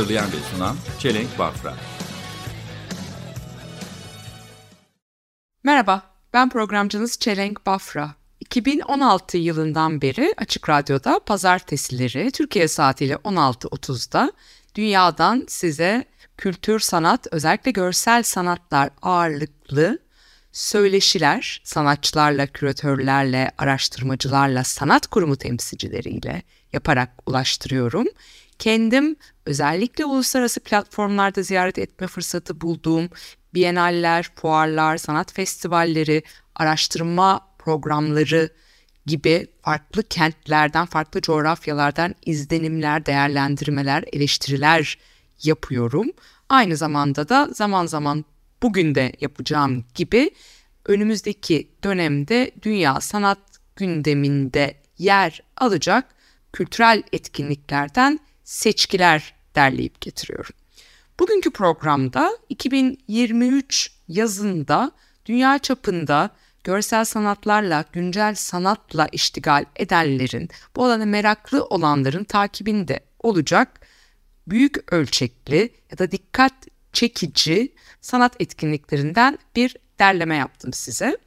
Hazırlayan ve sunan Çelenk Bafra. Merhaba, ben programcınız Çelenk Bafra. 2016 yılından beri Açık Radyo'da pazartesileri Türkiye saatiyle 16.30'da dünyadan size kültür, sanat, özellikle görsel sanatlar ağırlıklı söyleşiler, sanatçılarla, küratörlerle, araştırmacılarla, sanat kurumu temsilcileriyle yaparak ulaştırıyorum. Kendim özellikle uluslararası platformlarda ziyaret etme fırsatı bulduğum biyenaller, fuarlar, sanat festivalleri, araştırma programları gibi farklı kentlerden, farklı coğrafyalardan izlenimler, değerlendirmeler, eleştiriler yapıyorum. Aynı zamanda da zaman zaman bugün de yapacağım gibi önümüzdeki dönemde dünya sanat gündeminde yer alacak kültürel etkinliklerden seçkiler derleyip getiriyorum. Bugünkü programda 2023 yazında dünya çapında görsel sanatlarla, güncel sanatla iştigal edenlerin, bu alana meraklı olanların takibinde olacak büyük ölçekli ya da dikkat çekici sanat etkinliklerinden bir derleme yaptım size.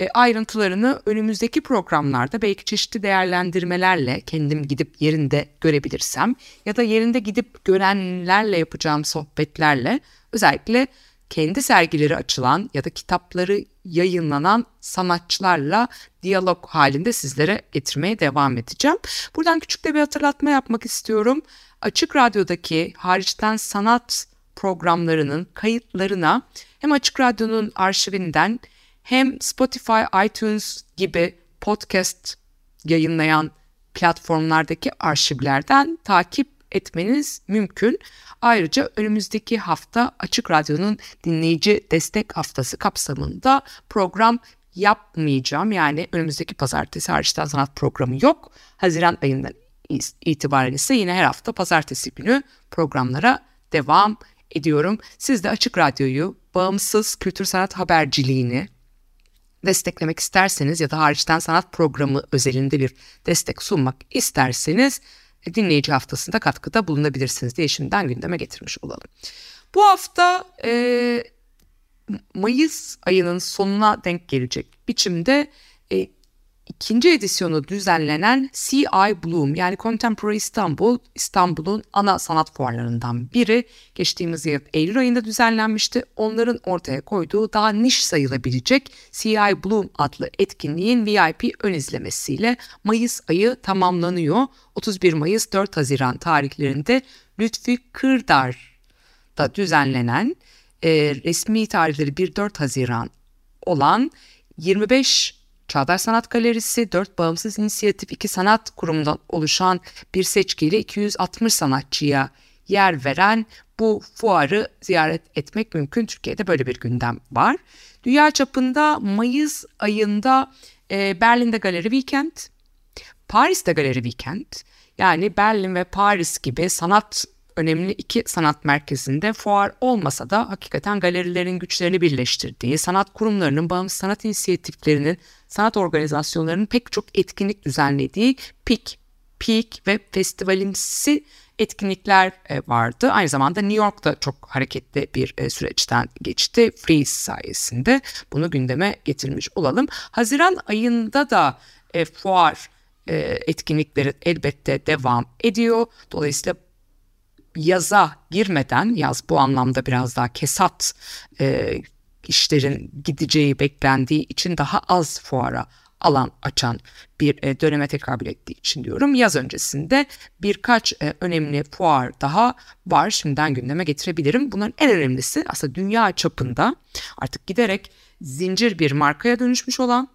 E, ayrıntılarını önümüzdeki programlarda belki çeşitli değerlendirmelerle kendim gidip yerinde görebilirsem ya da yerinde gidip görenlerle yapacağım sohbetlerle özellikle kendi sergileri açılan ya da kitapları yayınlanan sanatçılarla diyalog halinde sizlere getirmeye devam edeceğim. Buradan küçük de bir hatırlatma yapmak istiyorum. Açık Radyo'daki hariçten sanat programlarının kayıtlarına hem Açık Radyo'nun arşivinden hem Spotify, iTunes gibi podcast yayınlayan platformlardaki arşivlerden takip etmeniz mümkün. Ayrıca önümüzdeki hafta Açık Radyo'nun dinleyici destek haftası kapsamında program yapmayacağım. Yani önümüzdeki pazartesi hariçten sanat programı yok. Haziran ayından itibaren ise yine her hafta pazartesi günü programlara devam ediyorum. Siz de Açık Radyo'yu, bağımsız kültür sanat haberciliğini desteklemek isterseniz ya da hariçten sanat programı özelinde bir destek sunmak isterseniz e, dinleyici haftasında katkıda bulunabilirsiniz diye şimdiden gündeme getirmiş olalım. Bu hafta e, Mayıs ayının sonuna denk gelecek biçimde ikinci edisyonu düzenlenen CI Bloom yani Contemporary İstanbul, İstanbul'un ana sanat fuarlarından biri geçtiğimiz yıl Eylül ayında düzenlenmişti. Onların ortaya koyduğu daha niş sayılabilecek CI Bloom adlı etkinliğin VIP ön izlemesiyle Mayıs ayı tamamlanıyor. 31 Mayıs 4 Haziran tarihlerinde Lütfi Kırdar'da düzenlenen e, resmi tarihleri 1-4 Haziran olan 25 Çağdaş Sanat Galerisi 4 bağımsız inisiyatif 2 sanat kurumundan oluşan bir seçkiyle 260 sanatçıya yer veren bu fuarı ziyaret etmek mümkün. Türkiye'de böyle bir gündem var. Dünya çapında Mayıs ayında e, Berlin'de Galeri Weekend, Paris'te Galeri Weekend yani Berlin ve Paris gibi sanat önemli iki sanat merkezinde fuar olmasa da hakikaten galerilerin güçlerini birleştirdiği, sanat kurumlarının, bağımsız sanat inisiyatiflerinin, sanat organizasyonlarının pek çok etkinlik düzenlediği PIK, Peak ve festivalimsi etkinlikler e, vardı. Aynı zamanda New York'ta çok hareketli bir e, süreçten geçti. Freeze sayesinde bunu gündeme getirmiş olalım. Haziran ayında da e, fuar etkinlikleri elbette devam ediyor. Dolayısıyla yaza girmeden yaz bu anlamda biraz daha kesat e, işlerin gideceği beklendiği için daha az fuara alan açan bir e, döneme tekabül ettiği için diyorum. Yaz öncesinde birkaç e, önemli fuar daha var. Şimdiden gündeme getirebilirim. Bunların en önemlisi aslında dünya çapında artık giderek zincir bir markaya dönüşmüş olan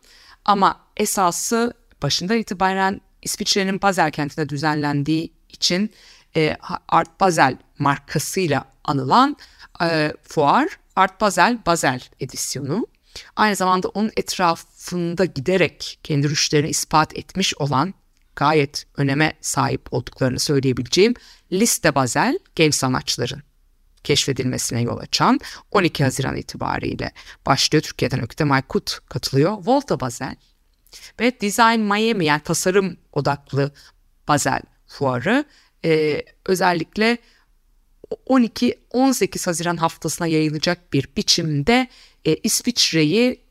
ama esası başında itibaren İsviçre'nin Basel kentinde düzenlendiği için e, Art Basel markasıyla anılan e, fuar Art Basel Basel edisyonu. Aynı zamanda onun etrafında giderek kendi rüştlerini ispat etmiş olan gayet öneme sahip olduklarını söyleyebileceğim Liste Basel genç sanatçıların keşfedilmesine yol açan 12 Haziran itibariyle başlıyor. Türkiye'den Ökte Maykut katılıyor. Volta Basel ve Design Miami yani tasarım odaklı Basel fuarı e, özellikle 12-18 Haziran haftasına yayılacak bir biçimde e, İsviçre'yi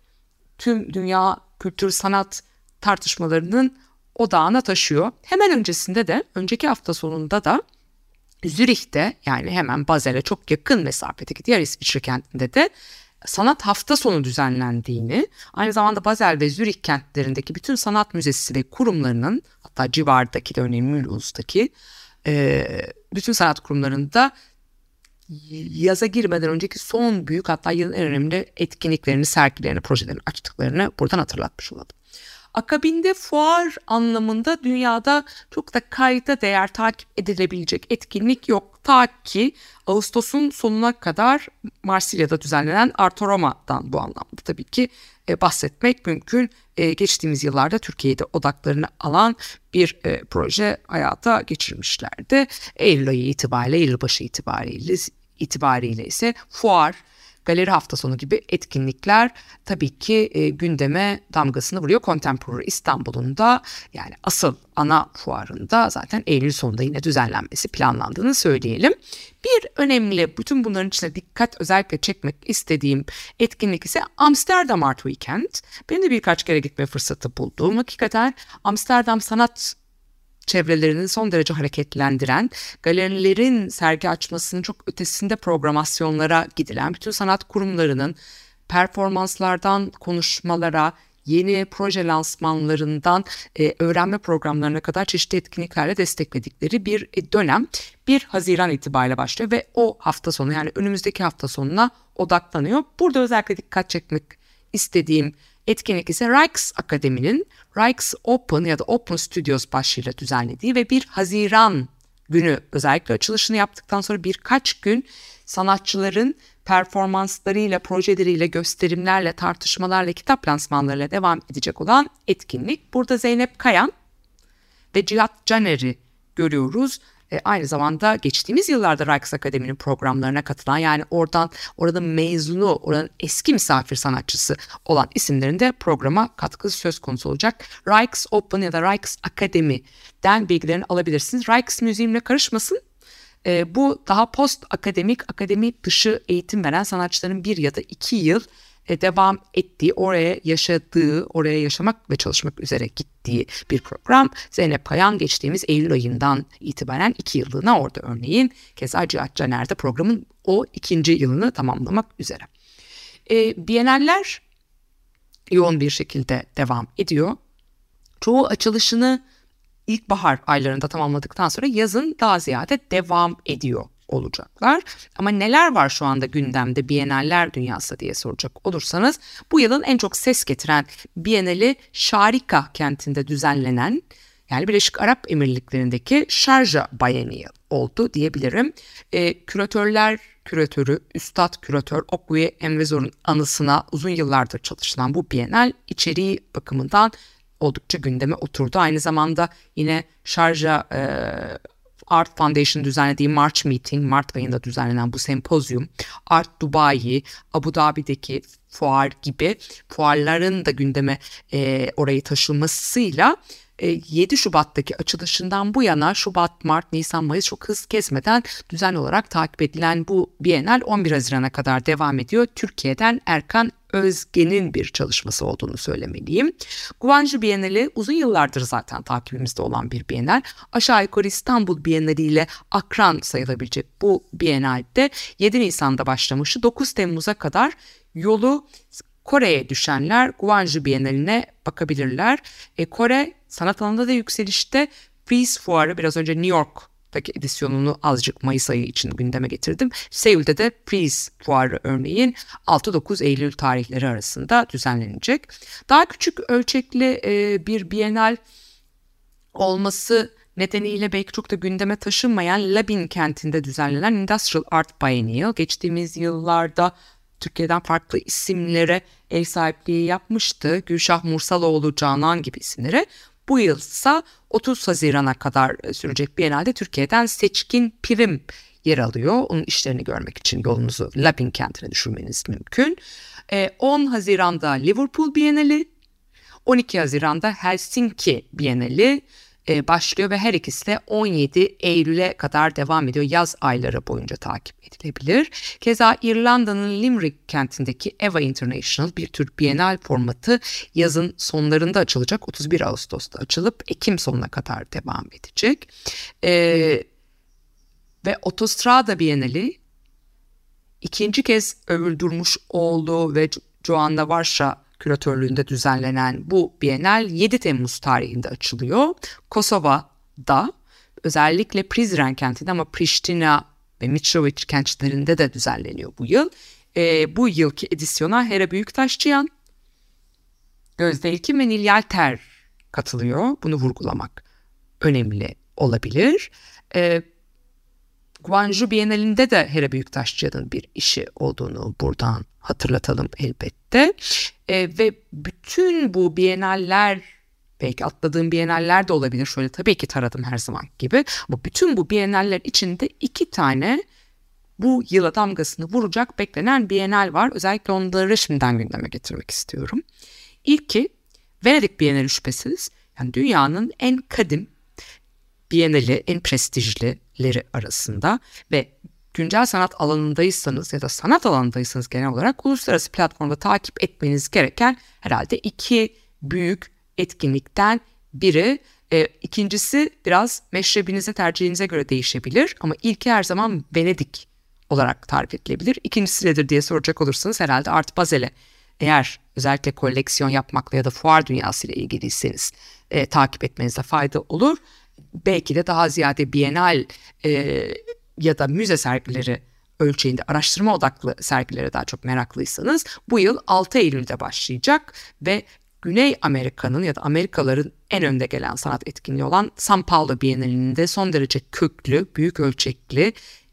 tüm dünya kültür sanat tartışmalarının odağına taşıyor. Hemen öncesinde de önceki hafta sonunda da Zürih'te yani hemen Basel'e çok yakın mesafedeki diğer İsviçre kentinde de sanat hafta sonu düzenlendiğini, aynı zamanda Basel ve Zürih kentlerindeki bütün sanat müzesi ve kurumlarının hatta civardaki de örneğin Mulhouse'daki e, bütün sanat kurumlarında yaza girmeden önceki son büyük hatta yılın en önemli etkinliklerini, sergilerini, projelerini açtıklarını buradan hatırlatmış olalım. Akabinde fuar anlamında dünyada çok da kayda değer takip edilebilecek etkinlik yok. Ta ki Ağustos'un sonuna kadar Marsilya'da düzenlenen Artoroma'dan bu anlamda tabii ki e, bahsetmek mümkün. E, geçtiğimiz yıllarda Türkiye'de odaklarını alan bir e, proje hayata geçirmişlerdi. Eylül ayı itibariyle, yılbaşı itibariyle, itibariyle ise fuar galeri hafta sonu gibi etkinlikler tabii ki e, gündeme damgasını vuruyor. Contemporary İstanbul'un da yani asıl ana fuarında zaten Eylül sonunda yine düzenlenmesi planlandığını söyleyelim. Bir önemli bütün bunların içine dikkat özellikle çekmek istediğim etkinlik ise Amsterdam Art Weekend. Benim de birkaç kere gitme fırsatı bulduğum hakikaten Amsterdam Sanat çevrelerini son derece hareketlendiren, galerilerin sergi açmasının çok ötesinde programasyonlara gidilen, bütün sanat kurumlarının performanslardan konuşmalara, yeni proje lansmanlarından e, öğrenme programlarına kadar çeşitli etkinliklerle destekledikleri bir e, dönem 1 Haziran itibariyle başlıyor ve o hafta sonu yani önümüzdeki hafta sonuna odaklanıyor. Burada özellikle dikkat çekmek istediğim etkinlik ise Rijks Akademi'nin Rijks Open ya da Open Studios başlığıyla düzenlediği ve 1 Haziran günü özellikle açılışını yaptıktan sonra birkaç gün sanatçıların performanslarıyla, projeleriyle, gösterimlerle, tartışmalarla, kitap lansmanlarıyla devam edecek olan etkinlik. Burada Zeynep Kayan ve Cihat Caner'i görüyoruz. E, aynı zamanda geçtiğimiz yıllarda Rijks Akademi'nin programlarına katılan yani oradan orada mezunu, oranın eski misafir sanatçısı olan isimlerin de programa katkısı söz konusu olacak. Rijks Open ya da Rijks Akademi'den bilgilerini alabilirsiniz. Rijks Müziğimle karışmasın. E, bu daha post akademik, akademi dışı eğitim veren sanatçıların bir ya da iki yıl e, devam ettiği, oraya yaşadığı, oraya yaşamak ve çalışmak üzere gittiği bir program. Zeynep Kayan geçtiğimiz Eylül ayından itibaren iki yıllığına orada örneğin. Keza Cihat Caner de programın o ikinci yılını tamamlamak üzere. E, Biyeneller yoğun bir şekilde devam ediyor. Çoğu açılışını ilkbahar aylarında tamamladıktan sonra yazın daha ziyade devam ediyor olacaklar. Ama neler var şu anda gündemde Biyeneller dünyası diye soracak olursanız bu yılın en çok ses getiren Bienali Şarika kentinde düzenlenen yani Birleşik Arap Emirlikleri'ndeki Şarja Biennial oldu diyebilirim. E, küratörler küratörü, üstad küratör Okwe Envezor'un anısına uzun yıllardır çalışılan bu Bienal içeriği bakımından oldukça gündeme oturdu. Aynı zamanda yine Şarja e, Art Foundation düzenlediği March Meeting, Mart ayında düzenlenen bu sempozyum, Art Dubai, Abu Dhabi'deki fuar gibi fuarların da gündeme e, orayı taşınmasıyla 7 e, Şubat'taki açılışından bu yana Şubat, Mart, Nisan, Mayıs çok hız kesmeden düzenli olarak takip edilen bu Bienal 11 Haziran'a kadar devam ediyor. Türkiye'den Erkan Özge'nin bir çalışması olduğunu söylemeliyim. Guangzhou Bienali uzun yıllardır zaten takibimizde olan bir bienal. Aşağı yukarı İstanbul Bienali ile akran sayılabilecek bu bienalde 7 Nisan'da başlamıştı. 9 Temmuz'a kadar yolu Kore'ye düşenler Guangzhou Bienali'ne bakabilirler. E, Kore sanat alanında da yükselişte. Freeze Fuarı biraz önce New York'taki edisyonunu azıcık Mayıs ayı için gündeme getirdim. Seul'de de Freeze Fuarı örneğin 6-9 Eylül tarihleri arasında düzenlenecek. Daha küçük ölçekli e, bir bienal olması nedeniyle belki çok da gündeme taşınmayan Labin kentinde düzenlenen Industrial Art Biennial geçtiğimiz yıllarda Türkiye'den farklı isimlere ev sahipliği yapmıştı. Gülşah Mursaloğlu, Canan gibi isimlere. Bu yıl ise 30 Haziran'a kadar sürecek Biennale'de Türkiye'den Seçkin Prim yer alıyor. Onun işlerini görmek için yolunuzu Labin kentine düşürmeniz mümkün. Ee, 10 Haziran'da Liverpool Bienali, 12 Haziran'da Helsinki Bienali e, başlıyor ve her ikisi de 17 Eylül'e kadar devam ediyor. Yaz ayları boyunca takip edilebilir. Keza İrlanda'nın Limerick kentindeki Eva International bir tür bienal formatı yazın sonlarında açılacak. 31 Ağustos'ta açılıp Ekim sonuna kadar devam edecek. E, ve Otostrada Bienali ikinci kez övüldürmüş oğlu ve Joanna Varsha küratörlüğünde düzenlenen bu Bienal 7 Temmuz tarihinde açılıyor. Kosova'da özellikle Prizren kentinde ama Prishtina ve Mitrovic kentlerinde de düzenleniyor bu yıl. E, bu yılki edisyona Hera Büyüktaşçıyan, Gözde İlkin ve Nil Yelter katılıyor. Bunu vurgulamak önemli olabilir. E, Guangzhou Bienalinde de Hera Büyüktaşçıyan'ın bir işi olduğunu buradan hatırlatalım elbette. E, ve bütün bu bienaller belki atladığım bienaller de olabilir. Şöyle tabii ki taradım her zaman gibi. Ama bütün bu bienaller içinde iki tane bu yıla damgasını vuracak beklenen bienal var. Özellikle onları şimdiden gündeme getirmek istiyorum. İlki Venedik Bienali şüphesiz. Yani dünyanın en kadim Bienali, en prestijlileri arasında ve güncel sanat alanındaysanız ya da sanat alanındaysanız genel olarak uluslararası platformda takip etmeniz gereken herhalde iki büyük etkinlikten biri. E, ikincisi biraz meşrebinize tercihinize göre değişebilir ama ilki her zaman Venedik olarak tarif edilebilir. İkincisi nedir diye soracak olursanız herhalde Art Basel'e eğer özellikle koleksiyon yapmakla ya da fuar dünyasıyla ilgiliyseniz e, takip etmenize fayda olur. Belki de daha ziyade bienal e, ya da müze sergileri ölçeğinde araştırma odaklı sergilere daha çok meraklıysanız bu yıl 6 Eylül'de başlayacak ve Güney Amerika'nın ya da Amerikalıların en önde gelen sanat etkinliği olan São Paulo Bienalinde son derece köklü, büyük ölçekli,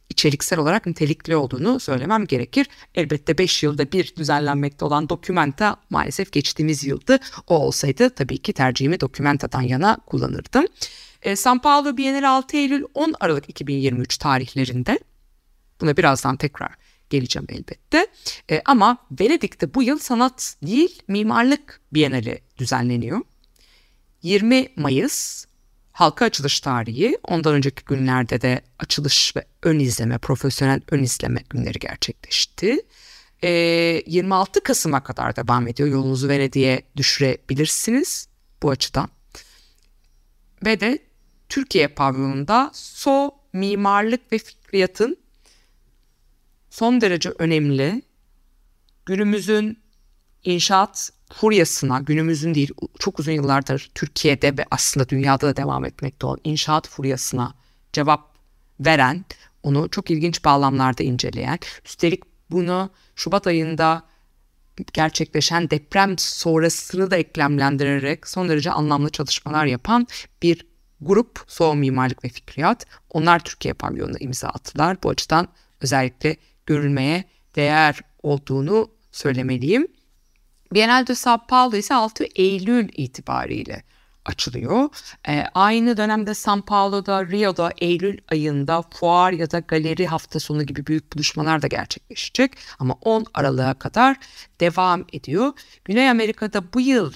içeriksel olarak nitelikli olduğunu söylemem gerekir. Elbette 5 yılda bir düzenlenmekte olan Documenta maalesef geçtiğimiz yıldı. O olsaydı tabii ki tercihimi Documenta'dan yana kullanırdım. E, São Paulo Bienali 6 Eylül 10 Aralık 2023 tarihlerinde. Buna birazdan tekrar geleceğim elbette. E, ama Venedik'te bu yıl sanat değil mimarlık bienali düzenleniyor. 20 Mayıs halka açılış tarihi. Ondan önceki günlerde de açılış ve ön izleme, profesyonel ön izleme günleri gerçekleşti. E, 26 Kasım'a kadar devam ediyor. Yolunuzu Venedik'e düşürebilirsiniz bu açıdan. Ve de Türkiye pavyonunda So Mimarlık ve Fikriyat'ın son derece önemli. Günümüzün inşaat furyasına, günümüzün değil çok uzun yıllardır Türkiye'de ve aslında dünyada da devam etmekte olan inşaat furyasına cevap veren, onu çok ilginç bağlamlarda inceleyen, üstelik bunu Şubat ayında gerçekleşen deprem sonrasını da eklemlendirerek son derece anlamlı çalışmalar yapan bir grup Soğuk Mimarlık ve Fikriyat. Onlar Türkiye pavyonuna imza attılar. Bu açıdan özellikle görülmeye değer olduğunu söylemeliyim. Biennale de Sao Paulo ise 6 Eylül itibariyle açılıyor. Ee, aynı dönemde São Paulo'da, Rio'da Eylül ayında fuar ya da galeri hafta sonu gibi büyük buluşmalar da gerçekleşecek. Ama 10 Aralık'a kadar devam ediyor. Güney Amerika'da bu yıl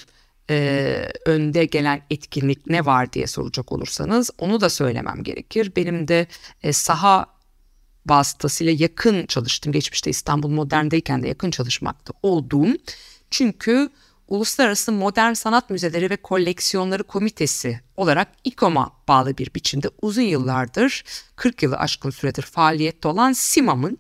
e, önde gelen etkinlik ne var diye soracak olursanız onu da söylemem gerekir. Benim de e, saha vasıtasıyla yakın çalıştım. Geçmişte İstanbul Modern'deyken de yakın çalışmakta olduğum. Çünkü Uluslararası Modern Sanat Müzeleri ve Koleksiyonları Komitesi olarak İKOM'a bağlı bir biçimde uzun yıllardır 40 yılı aşkın süredir faaliyette olan SİMAM'ın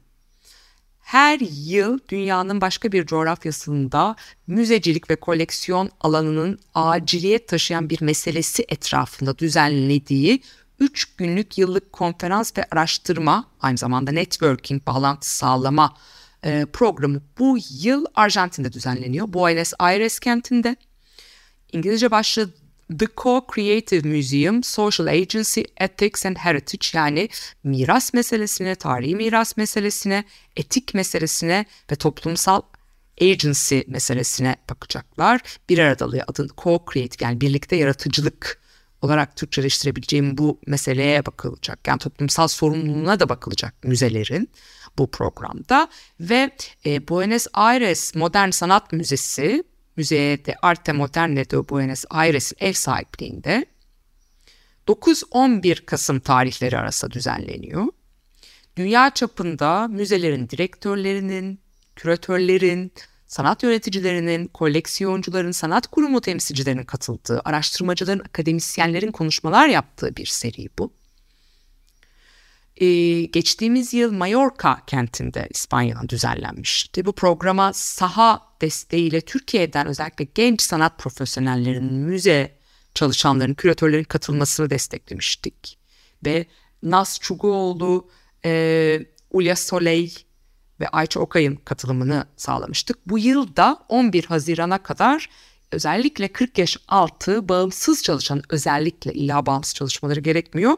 her yıl dünyanın başka bir coğrafyasında müzecilik ve koleksiyon alanının aciliyet taşıyan bir meselesi etrafında düzenlediği 3 günlük yıllık konferans ve araştırma aynı zamanda networking bağlantı sağlama e, programı bu yıl Arjantin'de düzenleniyor. Buenos Aires kentinde. İngilizce başlı The Co-Creative Museum, Social Agency, Ethics and Heritage yani miras meselesine, tarihi miras meselesine, etik meselesine ve toplumsal agency meselesine bakacaklar. Bir aradalığı adını co-creative yani birlikte yaratıcılık olarak Türkçeleştirebileceğim bu meseleye bakılacak. Yani toplumsal sorumluluğuna da bakılacak müzelerin bu programda. Ve e, Buenos Aires Modern Sanat Müzesi, Müzeye de Arte Moderne de Buenos Aires'in ev sahipliğinde 9-11 Kasım tarihleri arasında düzenleniyor. Dünya çapında müzelerin direktörlerinin, küratörlerin, sanat yöneticilerinin, koleksiyoncuların, sanat kurumu temsilcilerinin katıldığı, araştırmacıların, akademisyenlerin konuşmalar yaptığı bir seri bu. Ee, geçtiğimiz yıl Mallorca kentinde İspanya'dan düzenlenmişti. Bu programa saha desteğiyle Türkiye'den özellikle genç sanat profesyonellerinin, müze çalışanların, küratörlerin katılmasını desteklemiştik. Ve Naz Çuguoğlu, e, Ulya Soleil, ve Ayça Okay'ın katılımını sağlamıştık. Bu yılda 11 Haziran'a kadar özellikle 40 yaş altı bağımsız çalışan özellikle illa bağımsız çalışmaları gerekmiyor.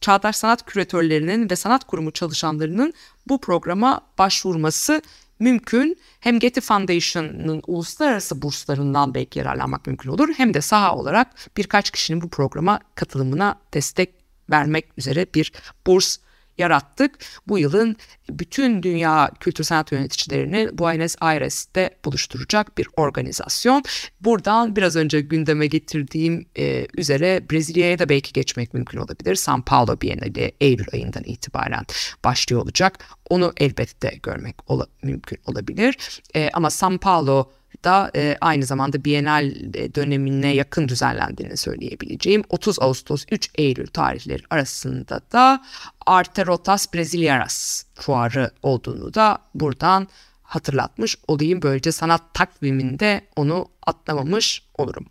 Çağdaş sanat küratörlerinin ve sanat kurumu çalışanlarının bu programa başvurması mümkün. Hem Getty Foundation'ın uluslararası burslarından belki yararlanmak mümkün olur. Hem de saha olarak birkaç kişinin bu programa katılımına destek vermek üzere bir burs yarattık. Bu yılın bütün dünya kültür sanat yöneticilerini Buenos Aires'te buluşturacak bir organizasyon. Buradan biraz önce gündeme getirdiğim e, üzere Brezilya'ya da belki geçmek mümkün olabilir. São Paulo Bienali Eylül ayından itibaren başlıyor olacak. Onu elbette görmek ola, mümkün olabilir. E, ama São Paulo da e, aynı zamanda Bienal e, dönemine yakın düzenlendiğini söyleyebileceğim 30 Ağustos 3 Eylül tarihleri arasında da Arte Rotas Brasileiras fuarı olduğunu da buradan hatırlatmış olayım. Böylece sanat takviminde onu atlamamış olurum.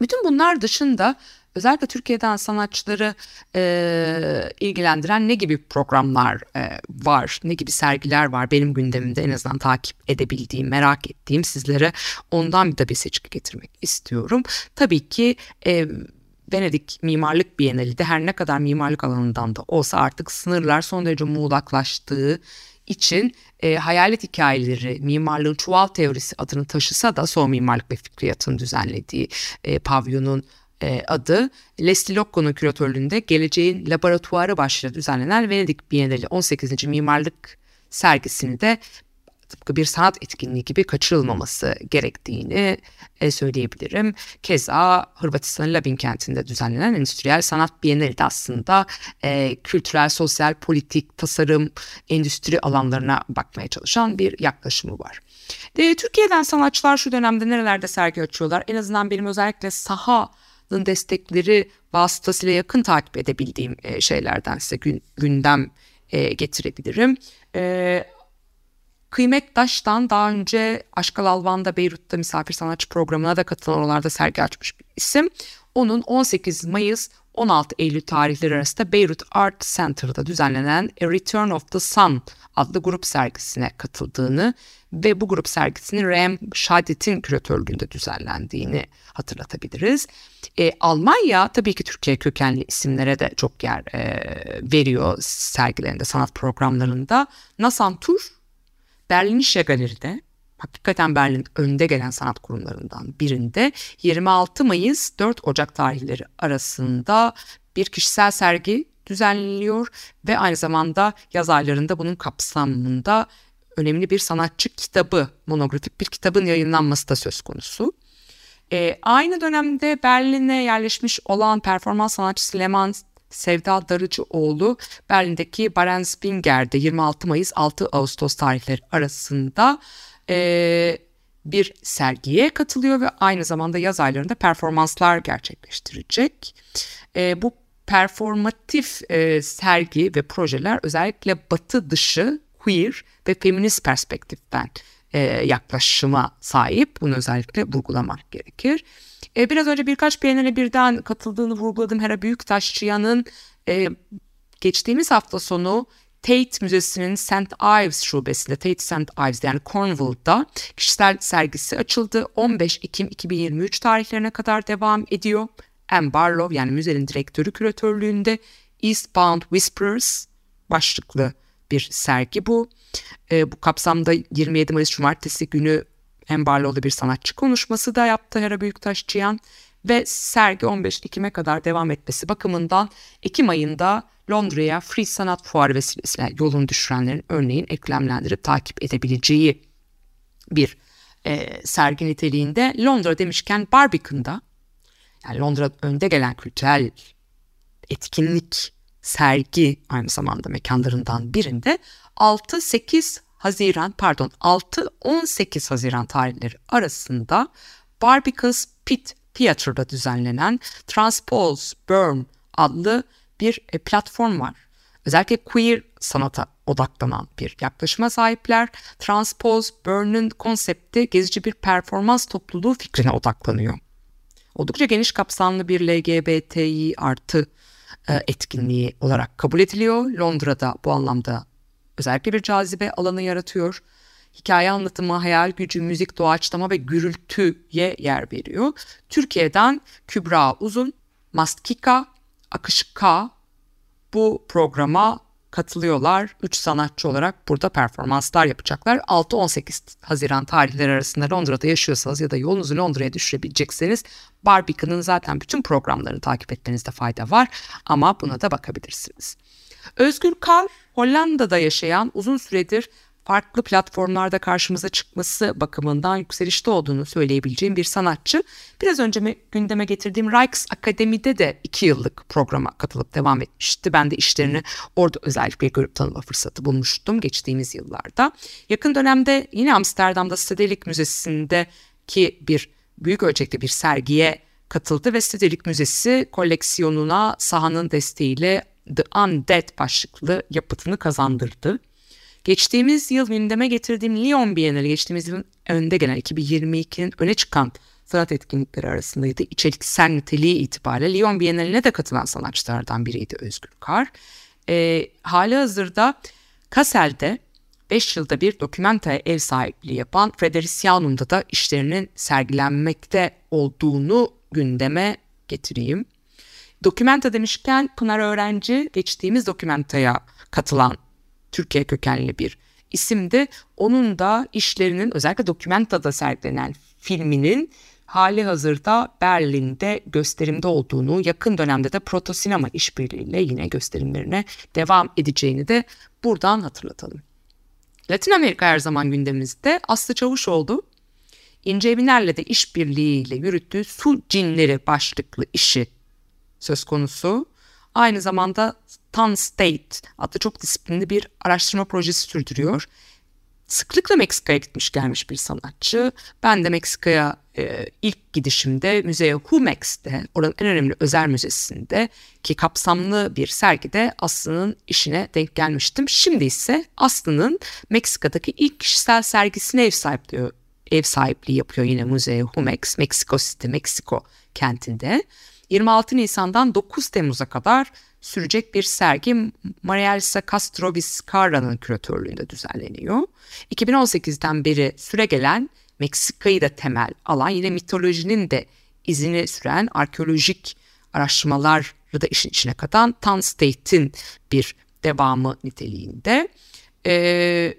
Bütün bunlar dışında özellikle Türkiye'den sanatçıları e, ilgilendiren ne gibi programlar e, var, ne gibi sergiler var benim gündemimde en azından takip edebildiğim, merak ettiğim sizlere ondan bir de bir seçki getirmek istiyorum. Tabii ki e, Venedik Mimarlık Bienali de her ne kadar mimarlık alanından da olsa artık sınırlar son derece muğlaklaştığı için e, hayalet hikayeleri, mimarlığın çuval teorisi adını taşısa da son mimarlık ve fikriyatın düzenlediği e, pavyonun e, adı Leslie Locco'nun küratörlüğünde geleceğin laboratuvarı başlığı düzenlenen Venedik Bienali 18. Mimarlık sergisini de tıpkı bir sanat etkinliği gibi kaçırılmaması gerektiğini e, söyleyebilirim. Keza Hırvatistan'ın Labin kentinde düzenlenen Endüstriyel Sanat Bienali de aslında e, kültürel, sosyal, politik, tasarım, endüstri alanlarına bakmaya çalışan bir yaklaşımı var. De, Türkiye'den sanatçılar şu dönemde nerelerde sergi açıyorlar? En azından benim özellikle saha destekleri vasıtasıyla yakın takip edebildiğim e, şeylerden size gün, gündem e, getirebilirim. E, Kıymet Daş'tan daha önce Aşkal Alvan'da Beyrut'ta misafir sanatçı programına da katılan oralarda sergi açmış bir isim. Onun 18 Mayıs 16 Eylül tarihleri arasında Beyrut Art Center'da düzenlenen A Return of the Sun adlı grup sergisine katıldığını ve bu grup sergisinin Rem Şadet'in küratörlüğünde düzenlendiğini hatırlatabiliriz. E, Almanya tabii ki Türkiye kökenli isimlere de çok yer e, veriyor sergilerinde, sanat programlarında. Nasan Tur, Berlin İşe Galeri'de hakikaten Berlin önde gelen sanat kurumlarından birinde 26 Mayıs 4 Ocak tarihleri arasında bir kişisel sergi düzenleniyor ve aynı zamanda yaz aylarında bunun kapsamında önemli bir sanatçı kitabı, monografik bir kitabın yayınlanması da söz konusu. E, aynı dönemde Berlin'e yerleşmiş olan performans sanatçısı Leman Sevda Darıcıoğlu Berlin'deki Barensbinger'de 26 Mayıs 6 Ağustos tarihleri arasında e, bir sergiye katılıyor ve aynı zamanda yaz aylarında performanslar gerçekleştirecek. E, bu performatif e, sergi ve projeler özellikle batı dışı queer ve feminist perspektiften e, yaklaşıma sahip. Bunu özellikle vurgulamak gerekir. E, biraz önce birkaç beğenene birden katıldığını vurguladım Hera Büyüktaşçıyan'ın e, geçtiğimiz hafta sonu Tate Müzesi'nin St. Ives şubesinde, Tate St. Ives yani Cornwall'da kişisel sergisi açıldı. 15 Ekim 2023 tarihlerine kadar devam ediyor. Anne Barlow yani müzenin direktörü küratörlüğünde Eastbound Whispers başlıklı bir sergi bu. E, bu kapsamda 27 Mayıs Cumartesi günü Barlow'da bir sanatçı konuşması da yaptı Hera Büyüktaş Cihan ve sergi 15 Ekim'e kadar devam etmesi bakımından Ekim ayında Londra'ya Free Sanat Fuarı vesilesiyle yolunu düşürenlerin örneğin eklemlendirip takip edebileceği bir e, sergi niteliğinde Londra demişken Barbican'da yani Londra önde gelen kültürel etkinlik sergi aynı zamanda mekanlarından birinde 6-8 Haziran pardon 6-18 Haziran tarihleri arasında Barbican's Pit Theatre'da düzenlenen Transpose Burn adlı bir e, platform var. Özellikle queer sanata odaklanan bir yaklaşıma sahipler. Transpose Burn'un konsepti gezici bir performans topluluğu fikrine odaklanıyor. Oldukça geniş kapsamlı bir LGBTİ artı etkinliği olarak kabul ediliyor. Londra'da bu anlamda özellikle bir cazibe alanı yaratıyor. Hikaye anlatımı, hayal gücü, müzik, doğaçlama ve gürültüye yer veriyor. Türkiye'den Kübra Uzun, Mastkika, Akış K bu programa katılıyorlar. 3 sanatçı olarak burada performanslar yapacaklar. 6-18 Haziran tarihleri arasında Londra'da yaşıyorsanız ya da yolunuzu Londra'ya düşürebilecekseniz Barbican'ın zaten bütün programlarını takip etmenizde fayda var ama buna da bakabilirsiniz. Özgür Kar Hollanda'da yaşayan uzun süredir farklı platformlarda karşımıza çıkması bakımından yükselişte olduğunu söyleyebileceğim bir sanatçı. Biraz önce gündeme getirdiğim Rijks Akademi'de de iki yıllık programa katılıp devam etmişti. Ben de işlerini orada özellikle görüp tanıma fırsatı bulmuştum geçtiğimiz yıllarda. Yakın dönemde yine Amsterdam'da Stedelijk Müzesi'ndeki bir büyük ölçekli bir sergiye katıldı ve Stedelijk Müzesi koleksiyonuna sahanın desteğiyle The Undead başlıklı yapıtını kazandırdı. Geçtiğimiz yıl gündeme getirdiğim Lyon Bienali geçtiğimiz yılın önde gelen 2022'nin öne çıkan sanat etkinlikleri arasındaydı. İçeriksel niteliği itibariyle Lyon Bienali'ne de katılan sanatçılardan biriydi Özgür Kar. E, hali hazırda Kassel'de 5 yılda bir dokumentaya ev sahipliği yapan Fredericianum'da da işlerinin sergilenmekte olduğunu gündeme getireyim. Dokumenta demişken Pınar Öğrenci geçtiğimiz dokumentaya katılan Türkiye kökenli bir isimdi. Onun da işlerinin özellikle dokumentada sergilenen filminin hali hazırda Berlin'de gösterimde olduğunu, yakın dönemde de Proto Sinema işbirliğiyle yine gösterimlerine devam edeceğini de buradan hatırlatalım. Latin Amerika her zaman gündemimizde. Aslı Çavuşoğlu, İnce Eminer'le de işbirliğiyle yürüttüğü Su Cinleri başlıklı işi söz konusu. Aynı zamanda Tan State adlı çok disiplinli bir araştırma projesi sürdürüyor. Sıklıkla Meksika'ya gitmiş gelmiş bir sanatçı. Ben de Meksika'ya e, ilk gidişimde müzeye Humex'te, oranın en önemli özel müzesinde ki kapsamlı bir sergide Aslı'nın işine denk gelmiştim. Şimdi ise Aslı'nın Meksika'daki ilk kişisel sergisine ev sahipliği, ev sahipliği yapıyor yine müzeye Humex, Meksiko City, Meksiko kentinde. 26 Nisan'dan 9 Temmuz'a kadar sürecek bir sergi Maria Elsa Castro Vizcarra'nın küratörlüğünde düzenleniyor. 2018'den beri süre gelen Meksika'yı da temel alan yine mitolojinin de izini süren arkeolojik araştırmaları da işin içine katan Tan State'in bir devamı niteliğinde. Ee,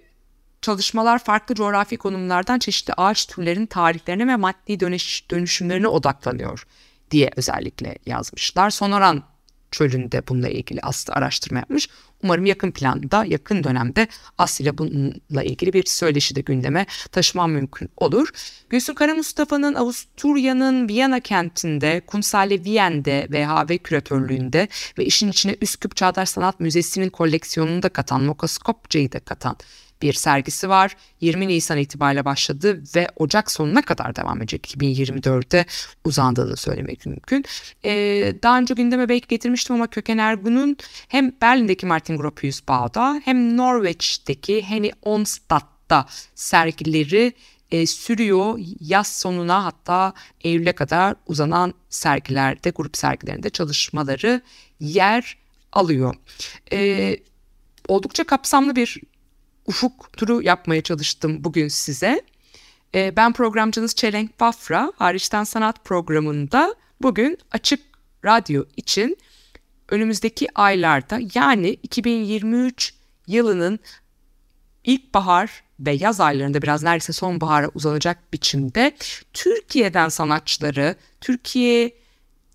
çalışmalar farklı coğrafi konumlardan çeşitli ağaç türlerinin tarihlerine ve maddi dönüş, dönüşümlerine odaklanıyor diye özellikle yazmışlar. Sonoran çölünde bununla ilgili Aslı araştırma yapmış. Umarım yakın planda, yakın dönemde Aslı ile bununla ilgili bir söyleşi de gündeme taşımam mümkün olur. Gülsün Kara Mustafa'nın Avusturya'nın Viyana kentinde, Kumsale Viyen'de VHV küratörlüğünde ve işin içine Üsküp Çağdaş Sanat Müzesi'nin koleksiyonunu da katan, Mokaskopca'yı da katan bir sergisi var. 20 Nisan itibariyle başladı ve Ocak sonuna kadar devam edecek. 2024'te uzandığını söylemek mümkün. Ee, daha önce gündeme belki getirmiştim ama Köken Ergun'un hem Berlin'deki Martin Gropius Bau'da hem Norveç'teki Henny Onstad'da sergileri e, sürüyor. Yaz sonuna hatta Eylül'e kadar uzanan sergilerde, grup sergilerinde çalışmaları yer alıyor. E, oldukça kapsamlı bir ufuk turu yapmaya çalıştım bugün size. Ee, ben programcınız Çelenk Bafra, Hariçten Sanat programında bugün Açık Radyo için önümüzdeki aylarda yani 2023 yılının ilkbahar ve yaz aylarında biraz neredeyse sonbahara uzanacak biçimde Türkiye'den sanatçıları, Türkiye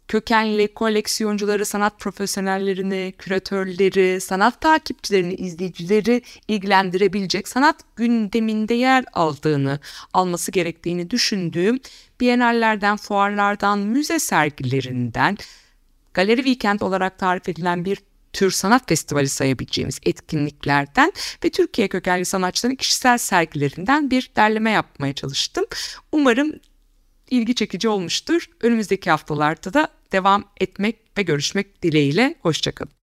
kökenli koleksiyoncuları, sanat profesyonellerini, küratörleri, sanat takipçilerini, izleyicileri ilgilendirebilecek sanat gündeminde yer aldığını, alması gerektiğini düşündüğüm bienallerden, fuarlardan, müze sergilerinden, galeri weekend olarak tarif edilen bir tür sanat festivali sayabileceğimiz etkinliklerden ve Türkiye kökenli sanatçıların kişisel sergilerinden bir derleme yapmaya çalıştım. Umarım ilgi çekici olmuştur. Önümüzdeki haftalarda da devam etmek ve görüşmek dileğiyle. Hoşçakalın.